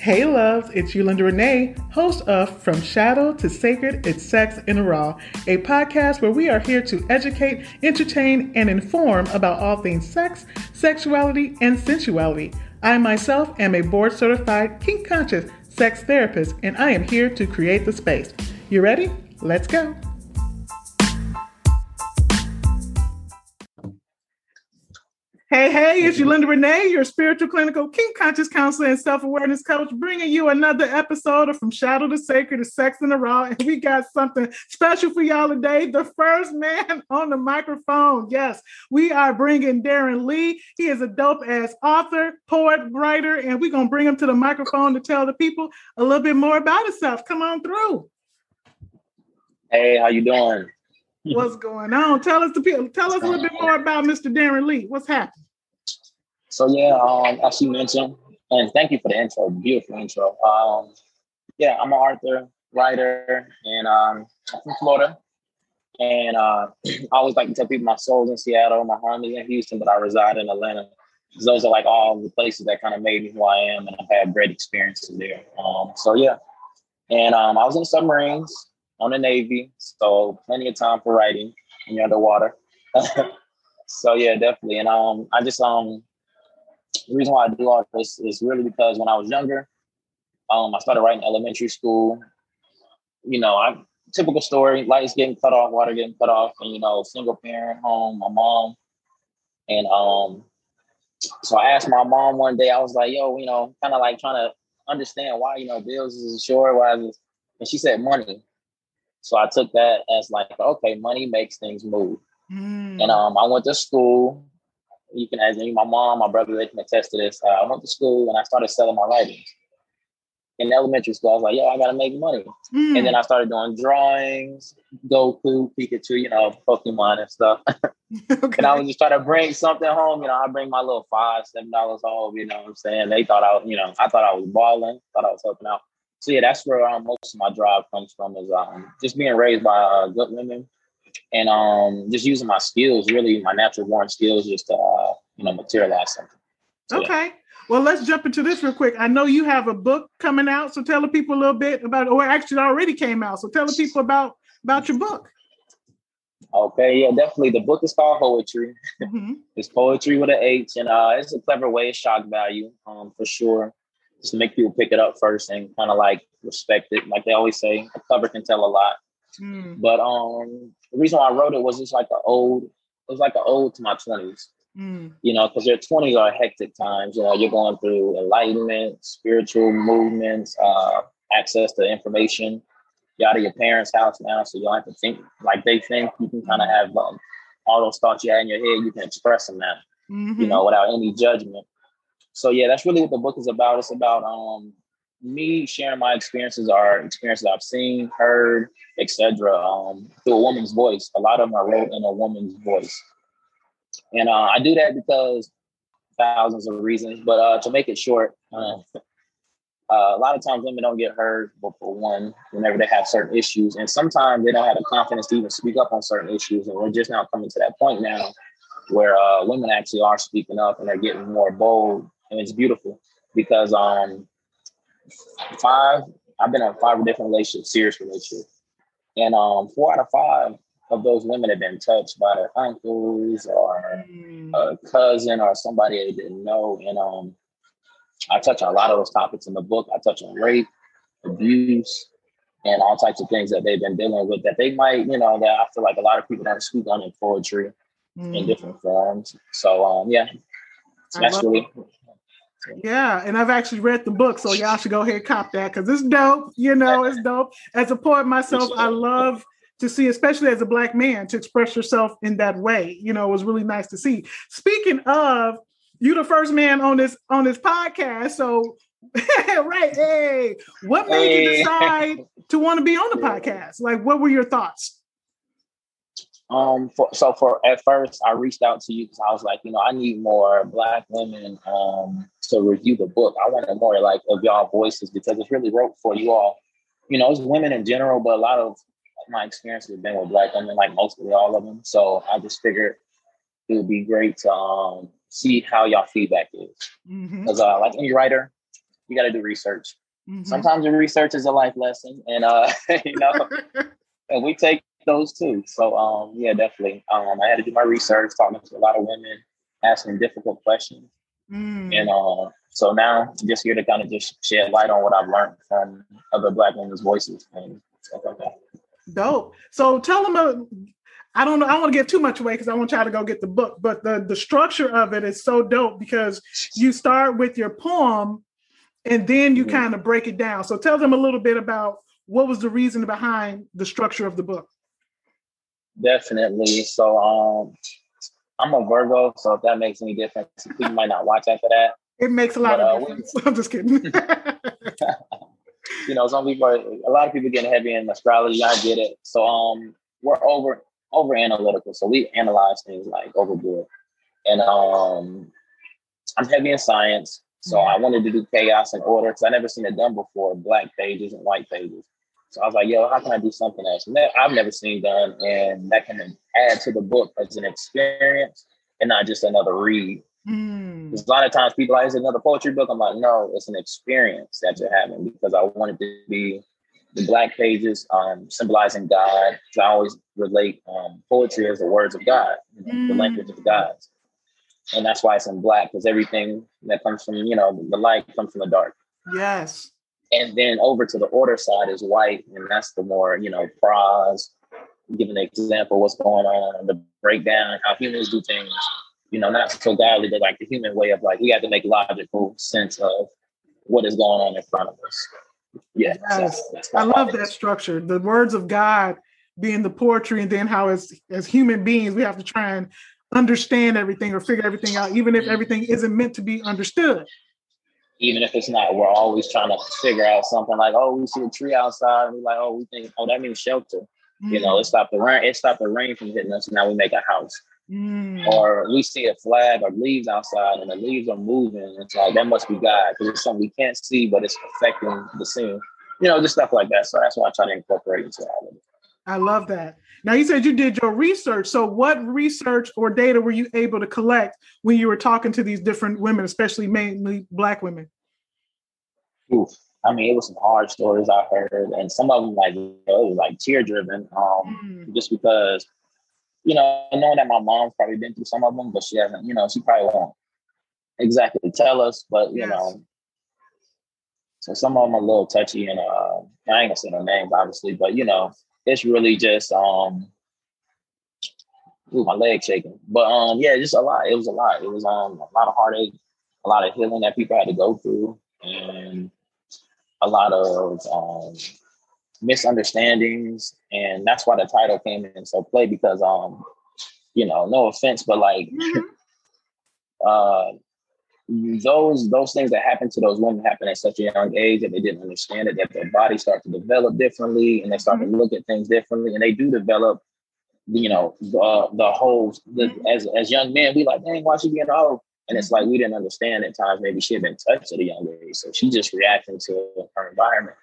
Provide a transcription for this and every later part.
Hey loves, it's Yolanda Renee, host of From Shadow to Sacred, It's Sex in the Raw, a podcast where we are here to educate, entertain, and inform about all things sex, sexuality, and sensuality. I myself am a board certified kink conscious sex therapist, and I am here to create the space. You ready? Let's go. Hey, hey, it's Yolanda Renee, your spiritual clinical kink conscious counselor and self awareness coach, bringing you another episode of From Shadow to Sacred to Sex in the Raw. And we got something special for y'all today. The first man on the microphone. Yes, we are bringing Darin Lee. He is a dope ass author, poet, writer, and we're going to bring him to the microphone to tell the people a little bit more about himself. Come on through. Hey, how you doing? What's going on? Tell us the people. Tell us a little bit more about Mr. Darin Lee. What's happening? So yeah, um, as you mentioned, and thank you for the intro, beautiful intro. Um, yeah, I'm an author, writer, and um, I'm from Florida. And uh, I always like to tell people my soul's in Seattle, my home is in Houston, but I reside in Atlanta. Those are like all the places that kind of made me who I am, and I've had great experiences there. Um, so yeah, and um, I was in submarines on the Navy, so plenty of time for writing when you're underwater. so yeah, definitely. And um, I just um, the reason why I do all this is really because when I was younger, um, I started writing elementary school. You know, I typical story: lights getting cut off, water getting cut off, and you know, single parent home, my mom, and um, so I asked my mom one day. I was like, "Yo, you know, kind of like trying to understand why you know bills is short, why is," and she said money. So I took that as like, okay, money makes things move. Mm. And um, I went to school. You can ask me, my mom, my brother, they can attest to this. Uh, I went to school and I started selling my writings. In elementary school, I was like, yo, I gotta make money. Mm. And then I started doing drawings, Goku, Pikachu, you know, Pokemon and stuff. okay. And I was just trying to bring something home. You know, I bring my little five, seven dollars home, you know what I'm saying? They thought I, you know, I thought I was balling, thought I was helping out so yeah, that's where um, most of my drive comes from is um, just being raised by uh, good women and um, just using my skills, really my natural born skills, just to uh, you know materialize something. So, okay. Yeah. Well, let's jump into this real quick. I know you have a book coming out, so tell the people a little bit about. Or actually, already came out, so tell the people about about your book. Okay, yeah, definitely. The book is called Hoetry. Mm-hmm. it's poetry with an H, and uh, it's a clever way of shock value, um, for sure just to make people pick it up first and kind of like respect it. Like they always say, a cover can tell a lot. Mm. But um, the reason why I wrote it was just like an old, it was like an old to my twenties. Mm. You know, because your twenties are hectic times. You know, you're going through enlightenment, spiritual movements, uh, access to information. You're out of your parents' house now, so you don't have to think like they think. You can kind of have um, all those thoughts you had in your head. You can express them now. Mm-hmm. You know, without any judgment so yeah, that's really what the book is about. It's about um me sharing my experiences or experiences I've seen, heard, etc. Um, through a woman's voice. A lot of them are wrote in a woman's voice, and uh, I do that because thousands of reasons. But uh, to make it short, uh, uh, a lot of times women don't get heard. But for one, whenever they have certain issues, and sometimes they don't have the confidence to even speak up on certain issues, and we're just now coming to that point now where uh, women actually are speaking up and they're getting more bold and it's beautiful because um five I've been in five different relationships, serious relationships, and um four out of five of those women have been touched by their uncles or mm. a cousin or somebody they didn't know, and um I touch on a lot of those topics in the book. I touch on rape, abuse, and all types of things that they've been dealing with that they might, you know, that I feel like a lot of people don't speak on in poetry mm. in different forms. So um yeah, that's really yeah, and I've actually read the book, so y'all should go ahead and cop that because it's dope. You know, it's dope. As a poet myself, I love to see, especially as a black man, to express yourself in that way. You know, it was really nice to see. Speaking of, you the first man on this on this podcast, so right, hey, what made hey. you decide to want to be on the podcast? Like, what were your thoughts? Um, for, so for at first, I reached out to you because I was like, you know, I need more black women um to review the book. I wanted more like of y'all voices because it's really wrote for you all. You know, it's women in general, but a lot of my experiences have been with black women, like mostly all of them. So I just figured it would be great to um see how y'all feedback is because mm-hmm. uh, like any writer, you got to do research. Mm-hmm. Sometimes the research is a life lesson, and uh, you know, and we take those too. So um, yeah, definitely. Um, I had to do my research, talking to a lot of women, asking difficult questions, mm. and uh, so now I'm just here to kind of just shed light on what I've learned from other Black women's voices and stuff like that. Dope. So tell them. A, I don't know. I don't want to give too much away because I want y'all to go get the book. But the the structure of it is so dope because you start with your poem, and then you mm-hmm. kind of break it down. So tell them a little bit about what was the reason behind the structure of the book. Definitely. So um, I'm a Virgo, so if that makes any difference, people might not watch after that. It makes a lot but, of uh, difference. I'm just kidding. you know, some people are a lot of people getting heavy in astrology. I get it. So um we're over over analytical. So we analyze things like overboard. And um I'm heavy in science. So I wanted to do chaos and order because I never seen it done before, black pages and white pages. So I was like, yo, how can I do something else I've never seen done and that can add to the book as an experience and not just another read. Mm. a lot of times people like, it's another poetry book. I'm like, no, it's an experience that you're having because I wanted to be the black pages um, symbolizing God. I always relate um, poetry as the words of God, you know, mm. the language of God. And that's why it's in black because everything that comes from, you know, the light comes from the dark. Yes. And then over to the order side is white, and that's the more, you know, prose, give an example what's going on, the breakdown, how humans do things you know, not so godly, but like the human way of like we have to make logical sense of what is going on in front of us. Yeah, yes. I love that structure. The words of God being the poetry, and then how as as human beings we have to try and understand everything or figure everything out, even if everything isn't meant to be understood. Even if it's not, we're always trying to figure out something like, oh, we see a tree outside, and we're like, oh, we think, oh, that means shelter. Mm-hmm. You know, mm. it stopped the rain, it stopped the rain from hitting us. And now we make a house. Mm. Or we see a flag or leaves outside and the leaves are moving. It's like that must be God because it's something we can't see, but it's affecting the scene. You know, just stuff like that. So that's why I try to incorporate into all of it. I love that. Now you said you did your research. So what research or data were you able to collect when you were talking to these different women, especially mainly black women? Oof. I mean, it was some hard stories I heard, and some of them like it was like tear driven, um, mm. just because you know, knowing that my mom's probably been through some of them, but she hasn't, you know, she probably won't exactly tell us, but you yes. know, so some of them are a little touchy and uh I ain't gonna say no names obviously, but you know, it's really just um ooh, my leg shaking. But um yeah, just a lot. It was a lot. It was um a lot of heartache, a lot of healing that people had to go through and a lot of um misunderstandings, and that's why the title came in so play because um, you know, no offense, but like mm-hmm. uh those those things that happen to those women happen at such a young age that they didn't understand it, that their bodies start to develop differently and they start mm-hmm. to look at things differently and they do develop, you know, the the whole the, mm-hmm. as as young men, we like, dang, why she being old? And it's like we didn't understand at times maybe she had been touched at a young age. So she just reacting to her environment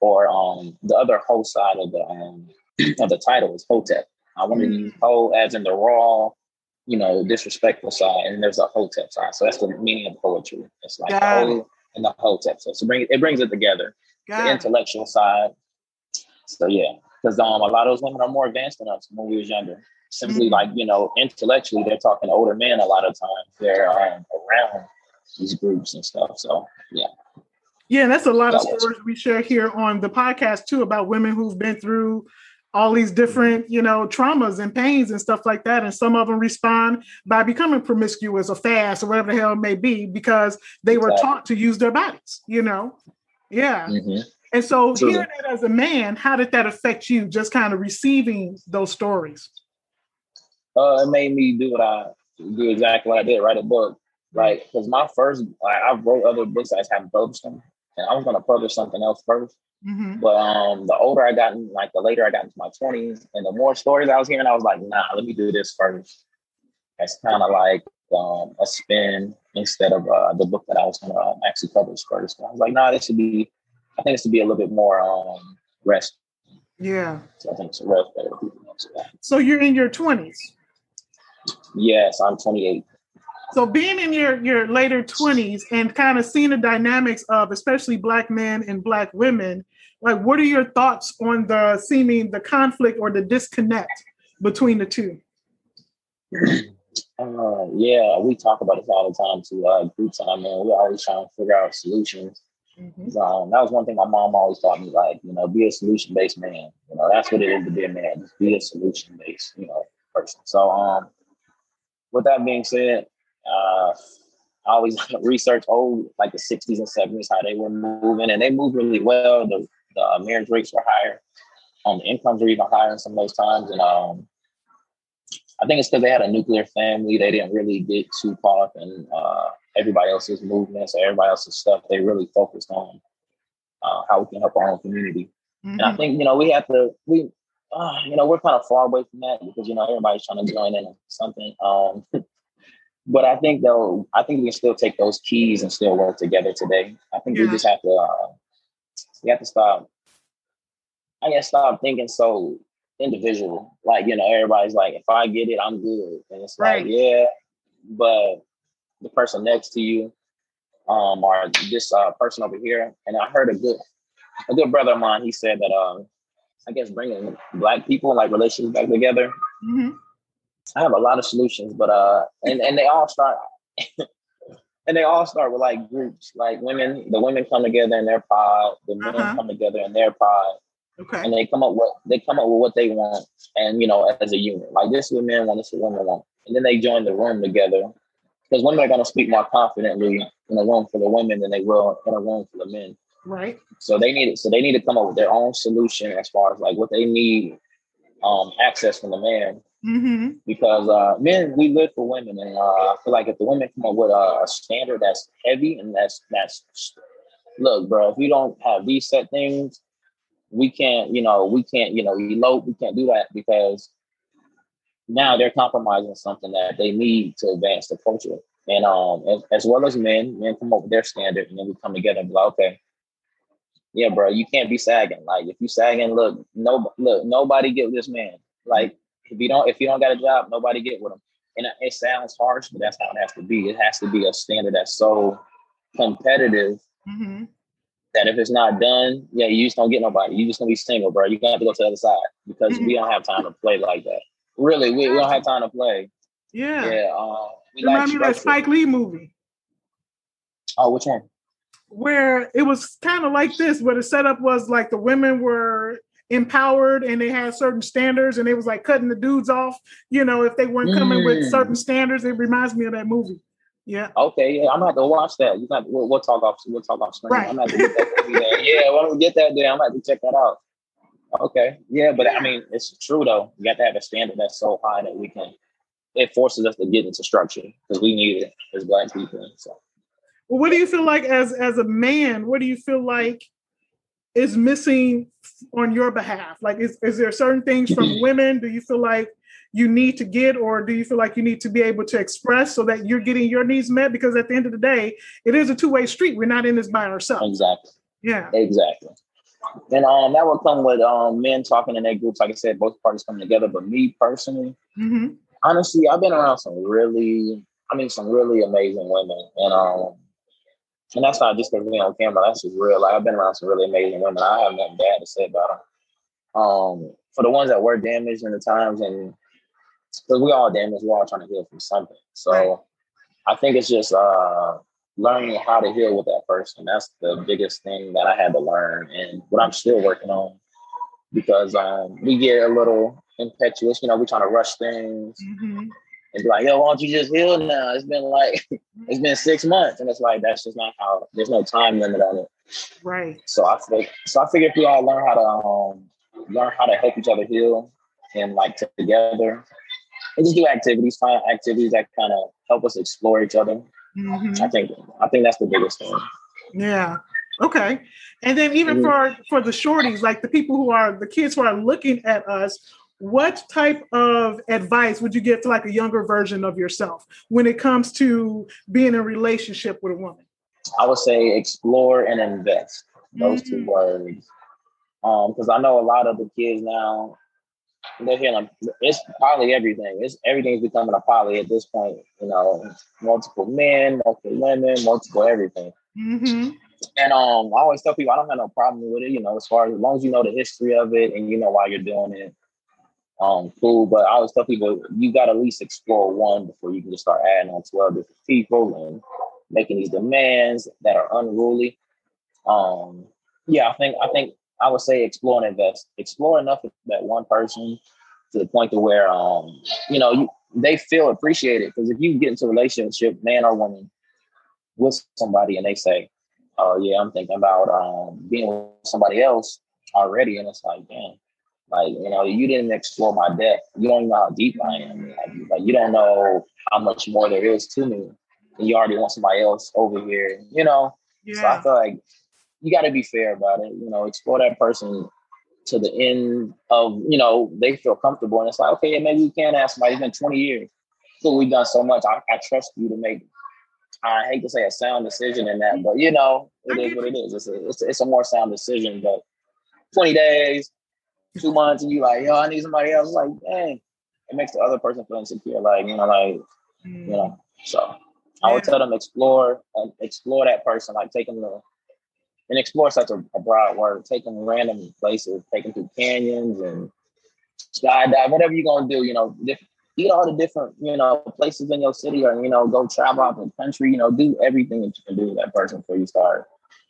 or um, the other whole side of the um, of the title is Hotep. I wanted mm. to use Ho as in the raw, you know, disrespectful side, and there's a Hotep side. So that's the meaning of Hoetry. It's like Ho and the Hotep. So, so bring, it brings it together. Got the intellectual side. So yeah, because um, a lot of those women are more advanced than us when we was younger. Simply mm like you know, intellectually, they're talking older men a lot of times. They're um, around these groups and stuff. So yeah. Yeah, and that's a lot of stories we share here on the podcast too about women who've been through all these different, you know, traumas and pains and stuff like that. And some of them respond by becoming promiscuous or fast or whatever the hell it may be because they exactly. were taught to use their bodies, you know? Yeah. Mm-hmm. And so True. hearing that as a man, how did that affect you just kind of receiving those stories? Uh, it made me do what I do exactly what I did, write a book. Like, because my first, like, I wrote other books I just haven't published them and I was gonna publish something else 1st mm-hmm. But um, the older I got, like the later I got into my twenties, and the more stories I was hearing, I was like, nah, let me do this first. It's kind of like um, a spin instead of uh, the book that I was gonna um, actually publish first. I was like, nah, this should be. I think this should be a little bit more um, rest. Yeah. So I think it's a rest better. So you're in your twenties. Yes, I'm 28. So being in your your later twenties and kind of seeing the dynamics of especially black men and black women, like what are your thoughts on the seeming the conflict or the disconnect between the two? Uh, yeah, we talk about this all the time to uh, group time, man. We're always trying to figure out solutions. Mm-hmm. Um, that was one thing my mom always taught me, like, you know, be a solution based man. You know, that's what it is to be a man, just be a solution based, you know, person. So, um, with that being said, uh, I always research old, like the 60s and 70s, how they were moving, and they moved really well. The, the uh, marriage rates were higher. Um, the incomes were even higher in some of those times. And um, I think it's because they had a nuclear family. They didn't really get too caught up in uh, everybody else's movements or everybody else's stuff. They really focused on uh, how we can help our own community. Mm-hmm. And I mm-hmm. think, you know, we have to, we, uh, you know, we're kind of far away from that because, you know, everybody's trying to join in on something. Um, but I think though, I think we can still take those keys and still work together today. I think yeah. we just have to, uh, we have to stop, I guess, stop thinking so individual. Like, you know, everybody's like, if I get it, I'm good. And it's right. like, yeah, but the person next to you, um, or this uh, person over here. And I heard a good a good brother of mine, he said that um, I guess bringing black people like relations back together. Mm-hmm. I have a lot of solutions, but uh, and and they all start, and they all start with like groups, like women. The women come together in their pod, the men uh-huh. come together in their pod, Okay. And they come up with they come up with what they want, and you know, as a unit, like this is what men want, this is what women want, and then they join the room together because women are going to speak more confidently in a room for the women than they will in a room for the men. Right. So they need it. So they need to come up with their own solution as far as like what they need um, access from the man. Mm-hmm. Because uh, men, we live for women, and uh, I feel like if the women come up with a, standard that's heavy and that's that's look, bro, if you don't have these set things, we can't, you know, we can't, you know, elope. We can't do that because now they're compromising something that they need to advance the culture. And um, as, as, well as men, men come up with their standard, and then we come together and be like, okay, yeah, bro, you can't be sagging. Like if you sagging, look, no, look, nobody get this man. Like if you don't, if you don't got a job, nobody get with them. And it sounds harsh, but that's how it has to be. It has to be a standard that's so competitive mm-hmm that if it's not done, yeah, you just don't get nobody. You just gonna be single, bro. You're gonna have to go to the other side because mm-hmm. we don't have time to play like that. Really, we, we don't have time to play. Yeah. Yeah. Um, Remind me of that Spike Lee movie. Oh, which one? Where it was kind of like this, where the setup was like the women were empowered and they had certain standards and it was like cutting the dudes off, you know, if they weren't coming mm. with certain standards. It reminds me of that movie. Yeah. Okay. Yeah, I'm gonna have to watch that. You got we'll, we'll, talk off. We'll talk off screen. Right. I'm gonna get that there. Yeah. Why don't we get that there? I'm gonna have to check that out. Okay. Yeah, but I mean, it's true though. You got to have a standard that's so high that we can. It forces us to get into structure because we need it as black people. So. Well, what do you feel like as as a man? What do you feel like is missing on your behalf? Like, is is there certain things from women? Do you feel like you need to get, or do you feel like you need to be able to express so that you're getting your needs met? Because at the end of the day, it is a two way street. We're not in this by ourselves. Exactly. Yeah. Exactly. And um, that will come with um, men talking in their groups. Like I said, both parties coming together. But me personally, mm-hmm. honestly, I've been around some really, I mean, some really amazing women, and um, and that's not just because we on camera. That's just real. Like I've been around some really amazing women. I have nothing bad to say about them. Um, for the ones that were damaged in the times and because we all damaged, we're all trying to heal from something. So right. I think it's just uh, learning how to heal with that person. That's the biggest thing that I had to learn, and what I'm still working on. Because um, we get a little impetuous, you know, we're trying to rush things mm-hmm. And be like, "Yo, why don't you just heal now?" It's been like it's been six months, and it's like that's just not how. There's no time limit on it. Right. So I think so. I figure if we all learn how to um, learn how to help each other heal and like together and just do activities, find activities that kind of help us explore each other. Mm-hmm. I think I think that's the biggest thing. Yeah. Okay. And then even mm-hmm. for for the shorties, like the people who are the kids who are looking at us, what type of advice would you give to like a younger version of yourself when it comes to being in a relationship with a woman? I would say explore and invest. Those mm-hmm. two words. Um, because I know a lot of the kids now they're hearing It's probably everything. It's everything's becoming a poly at this point. You know, multiple men, multiple women, multiple everything. Mm-hmm. And um, I always tell people I don't have no problem with it. You know, as far as, as long as you know the history of it and you know why you're doing it, um, cool. But I always tell people you got to at least explore one before you can just start adding on twelve different people and making these demands that are unruly. Um, yeah, I think I think I would say explore and invest. Explore enough of that one person to the point to where um, you know, you they feel appreciated. Because if you get into a relationship, man or woman, with somebody and they say, Oh yeah, I'm thinking about um being with somebody else already, and it's like, damn, like, you know, you didn't explore my depth. You don't know how deep I am. Like, like you don't know how much more there is to me. And you already want somebody else over here, you know? Yeah. So I feel like you got to be fair about it. You know, explore that person to the end of, you know, they feel comfortable. And it's like, okay, maybe you can ask somebody. It's been 20 years. So we've done so much. I, I trust you to make, I hate to say a sound decision in that, but you know, it is what it is. It's a, it's, a, it's a more sound decision. But 20 days, two months, and you like, yo, I need somebody else. Like, dang, it makes the other person feel insecure. Like, you know, like, mm. you know. So I would tell them explore, uh, explore that person. Like, take them to and explore such a, a broad word. Take them random places, take them through canyons and skydive, whatever you're gonna do. You know, eat all the different you know places in your city, or you know, go travel out the country. You know, do everything that you can do with that person before you start.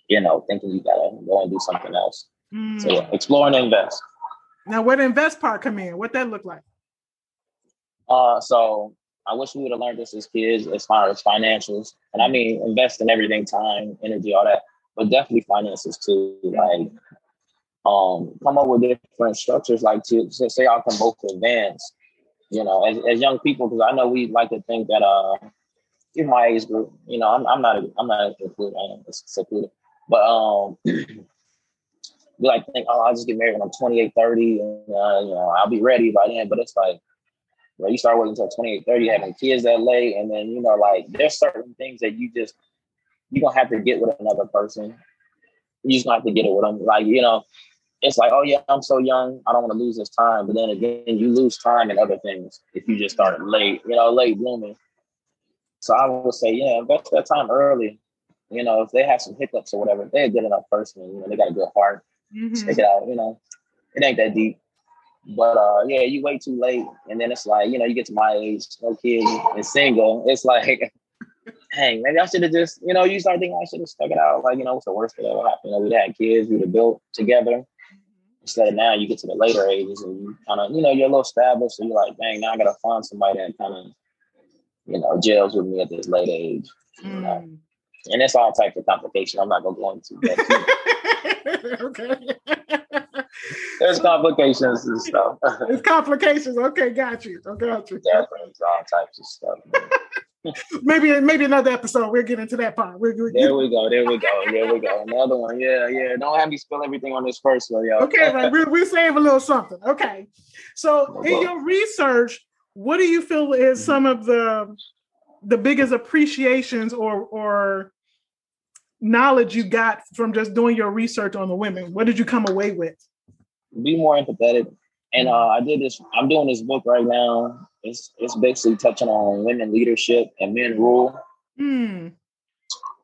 You know, thinking you gotta go and do something else. Mm. So yeah, explore and invest. Now, where the invest part come in? What that look like? Uh, so I wish we would have learned this as kids, as far as financials, and I mean invest in everything, time, energy, all that but definitely finances too. Like, um, come up with different structures. Like to, to say y'all can both advance. You know, as, as young people, because I know we like to think that uh, in my age group, you know, I'm, I'm not a, I'm not included. I am secluded, but um. We like think, oh, I'll just get married when I'm 28, 30, and uh, you know, I'll be ready by then. But it's like, you start working until 28, 30, having kids that late, and then you know, like there's certain things that you just you're gonna have to get with another person. You just gonna have to get it with them. Like, you know, it's like, oh yeah, I'm so young, I don't want to lose this time. But then again, you lose time in other things if you just start late, you know, late blooming. So I would say, yeah, invest that time early. You know, if they have some hiccups or whatever, they're a good enough person, you know, they got a good heart. Mm-hmm. Check it out, you know. It ain't that deep. But uh yeah, you wait too late and then it's like, you know, you get to my age, no kids and single. It's like dang, maybe I should have just, you know, you start thinking I should have stuck it out. Like, you know, what's the worst that ever happened? You know, we'd had kids, we'd have built together. Instead of now, you get to the later ages and you kind of, you know, you're a little established. So you're like, dang, now I got to find somebody that kind of, you know, gels with me at this late age. Mm. You know? And it's all types of complications. I'm not to go into. okay. There's complications and stuff. It's complications. Okay, got you. I got you. Definitely all types of stuff maybe maybe another episode. We'll get into that part. We'll, we'll, there we go. There we go. There we go. Another one. Yeah, yeah. Don't have me spill everything on this first one, yo. Okay, right. we we save a little something. Okay. So in your research, what do you feel is some of the the biggest appreciations or or knowledge you got from just doing your research on the women? What did you come away with? Be more empathetic. And uh, I did this. I'm doing this book right now it's it's basically touching on women leadership and men rule. Mm.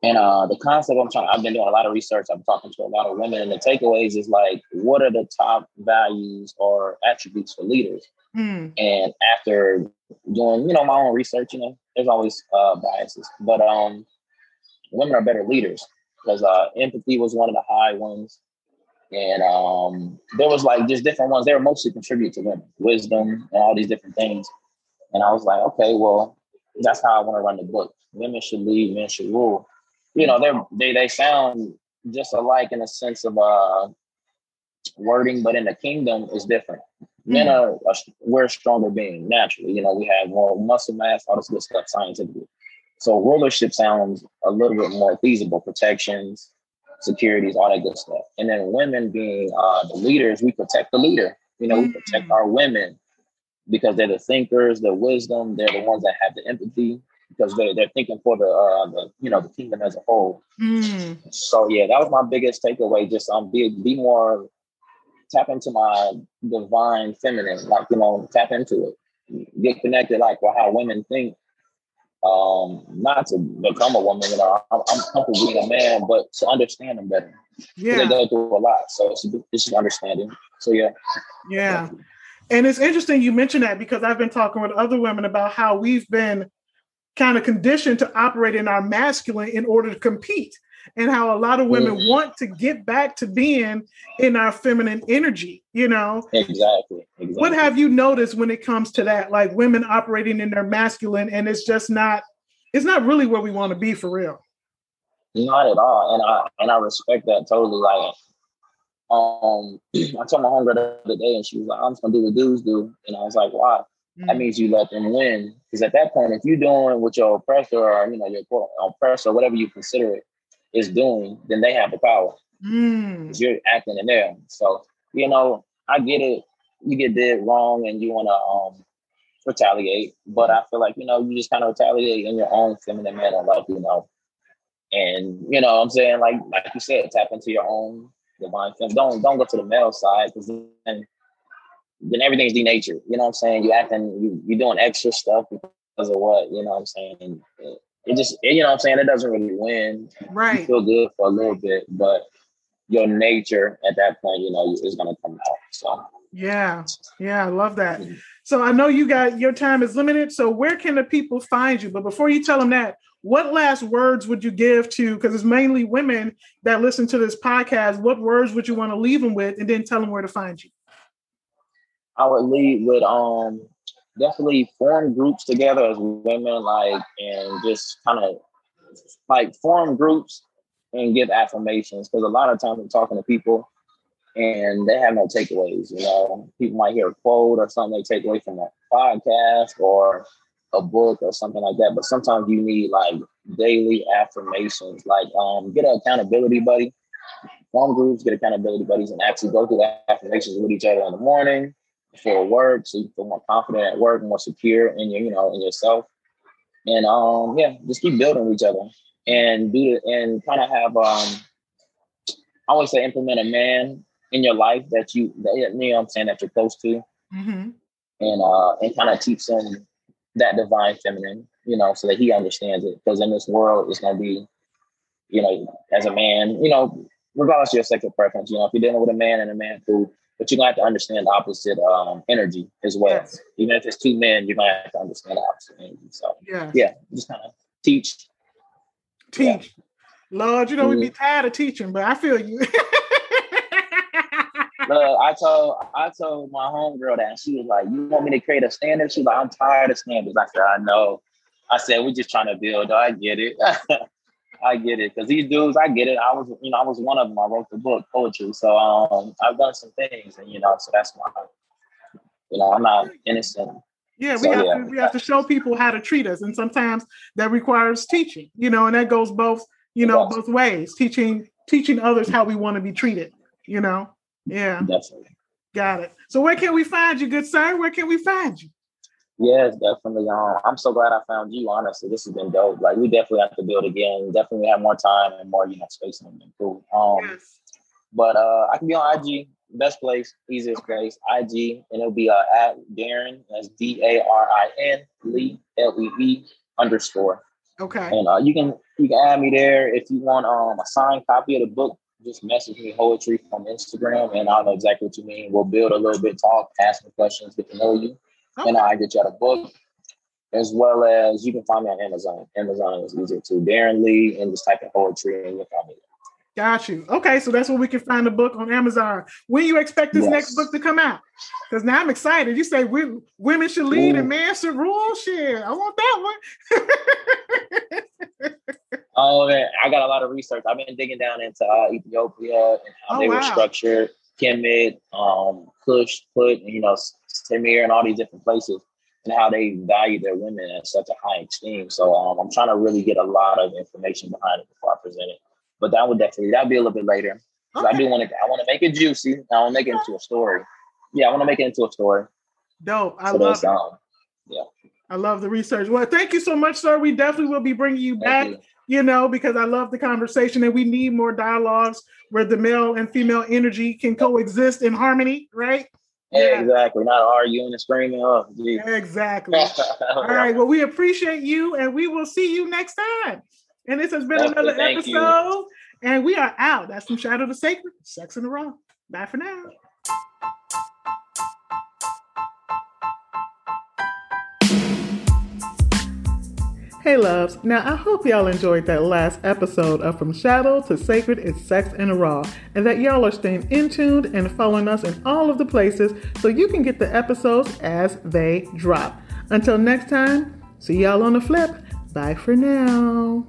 And uh, the concept I'm trying, I've been doing a lot of research. I'm talking to a lot of women, and the takeaways is like, what are the top values or attributes for leaders? Mm. And after doing, you know, my own research, you know, there's always uh, biases, but um, women are better leaders because uh, empathy was one of the high ones, and um, there was like just different ones. They were mostly contribute to women, wisdom, and all these different things. And I was like, okay, well, that's how I want to run the book. Women should lead, men should rule. You know, they're they they sound just alike in a sense of uh wording, but in the kingdom is different. Mm-hmm. Men are, are we're stronger being naturally. You know, we have more muscle mass, all this good stuff scientifically. So rulership sounds a little bit more feasible, protections, securities, all that good stuff. And then women being uh, the leaders, we protect the leader. You know, we protect our women because they're the thinkers, the wisdom, they're the ones that have the empathy because they're, they're thinking for the, uh, the you know the kingdom as a whole. Mm. So yeah, that was my biggest takeaway. Just um, be be more tap into my divine feminine, like you know, tap into it, get connected, like with how women think. Um, not to become a woman, you know, I'm, I'm comfortable being a man, but to understand them better. Yeah, they go through a lot, so it's it's just understanding. So yeah, yeah. And it's interesting you mentioned that because I've been talking with other women about how we've been kind of conditioned to operate in our masculine in order to compete and how a lot of women mm. want to get back to being in our feminine energy you know? Exactly, exactly. what have you noticed when it comes to that? Like women operating in their masculine and it's just not it's not really where we want to be for real. Not at all and i and i respect that totally like um i told my homegirl the other day and she was like i'm just gonna do what dudes do and i was like why? Mm. that means you let them win because at that point if you're doing what your oppressor or you know your oppressor whatever you consider it is doing, then they have the power. Mm. You're acting in there. So, you know, I get it. You get did wrong and you want to um, retaliate. But I feel like, you know, you just kind of retaliate in your own feminine manner, like, you know. And, you know, I'm saying, like, like you said, tap into your own divine feminine. Don't don't go to the male side because then then everything's denatured. You know what I'm saying? You acting you you doing extra stuff because of what, you know what I'm saying? It just you know what I'm saying it doesn't really win. Right. You feel good for a little bit, but your nature at that point, you know, is gonna come out. So yeah, yeah, I love that. Mm-hmm. So I know you got your time is limited. So where can the people find you? But before you tell them that, what last words would you give to? Because it's mainly women that listen to this podcast. What words would you want to leave them with, and then tell them where to find you? I would lead with um definitely form groups together as women, like, and just kind of like form groups and give affirmations. Because a lot of times I'm talking to people and they have no takeaways. You know, people might hear a quote or something they take away from that podcast or a book or something like that. But sometimes you need like daily affirmations, like um, get an accountability buddy, form groups, get accountability buddies, and actually go through the affirmations with each other in the morning for work, so you feel more confident at work, more secure in your, you know, in yourself. And um, yeah, just keep building each other and do it and kind of have um I always say implement a man in your life that you that you know I'm saying that you're close to. Mm-hmm. And uh and kind of teach him that divine feminine, you know, so that he understands it. Because in this world it's gonna be, you know, as a man, you know, regardless of your sexual preference, you know, if you're dealing with a man and a man who but you're gonna have to understand the opposite um, energy as well. Yes. Even if it's two men, you're gonna have to understand the opposite energy. So yeah, yeah, just kind of teach. Teach. Yeah. Lord, you know, mm-hmm. we be mm-hmm. tired of teaching, but I feel you. Look, I told I told my homegirl that she was like, "You want me to create a standard?" She's like, "I'm tired of standards." I said, "I know." I said, "We're just trying to build." I get it. I get it because these dudes, I get it. I was, you know, I was one of them. I wrote the book Hoetry, so um, I've done some things, and you know, so that's why, you know, I'm not innocent. Yeah, we so, have yeah. to we have to show people how to treat us, and sometimes that requires teaching, you know, and that goes both, you know, both ways. Teaching teaching others how we want to be treated, you know. Yeah, definitely. Got it. So where can we find you, good sir? Where can we find you? Yes, definitely. Um, I'm so glad I found you. Honestly, this has been dope. Like, we definitely have to build again. Definitely have more time and more, you know, space and cool. Um, yes. but uh, I can be on IG. Best place, easiest place, IG, and it'll be uh, at Darin. That's D A R I N Lee L E E underscore. Okay. And uh, you can you can add me there if you want um a signed copy of the book. Just message me Hoetry from Instagram, and I'll know exactly what you mean. We'll build a little bit, talk, ask me questions, get to know you Okay. And I get you out a book, as well as you can find me on Amazon. Amazon is easier too. Darin Lee, and just type in Hoetry, and you'll find me. Got you. Okay, so that's where we can find the book on Amazon. When you expect this yes. next book to come out? Because now I'm excited. You say we, women should lead Ooh. and men should rule. Shit, I want that one. oh man, I got a lot of research. I've been digging down into uh, Ethiopia and how oh, they wow. were structured, Kemet, um, Kush, Put, you know, Tamir and all these different places and how they value their women at such a high esteem. So um, I'm trying to really get a lot of information behind it before I present it. But that would definitely that'd be a little bit later. Okay. I do want to I want to make it juicy. I want to make it into a story. Yeah, I want to make it into a story. Dope. I so love it. Um, yeah. I love the research. Well, thank you so much, sir. We definitely will be bringing you thank back. You. You know, because I love the conversation and we need more dialogues where the male and female energy can coexist in harmony, right? Yeah. Exactly. Not arguing and screaming. Oh, geez. Exactly. All right. Well, we appreciate you and we will see you next time. And this has been Definitely, another episode. You. And we are out. That's from Shadow to Sacred, Sex in the Raw. Bye for now. Hey loves, now I hope y'all enjoyed that last episode of From Shadow to Sacred is Sex and Raw, and that y'all are staying in tuned and following us in all of the places so you can get the episodes as they drop. Until next time, see y'all on the flip. Bye for now.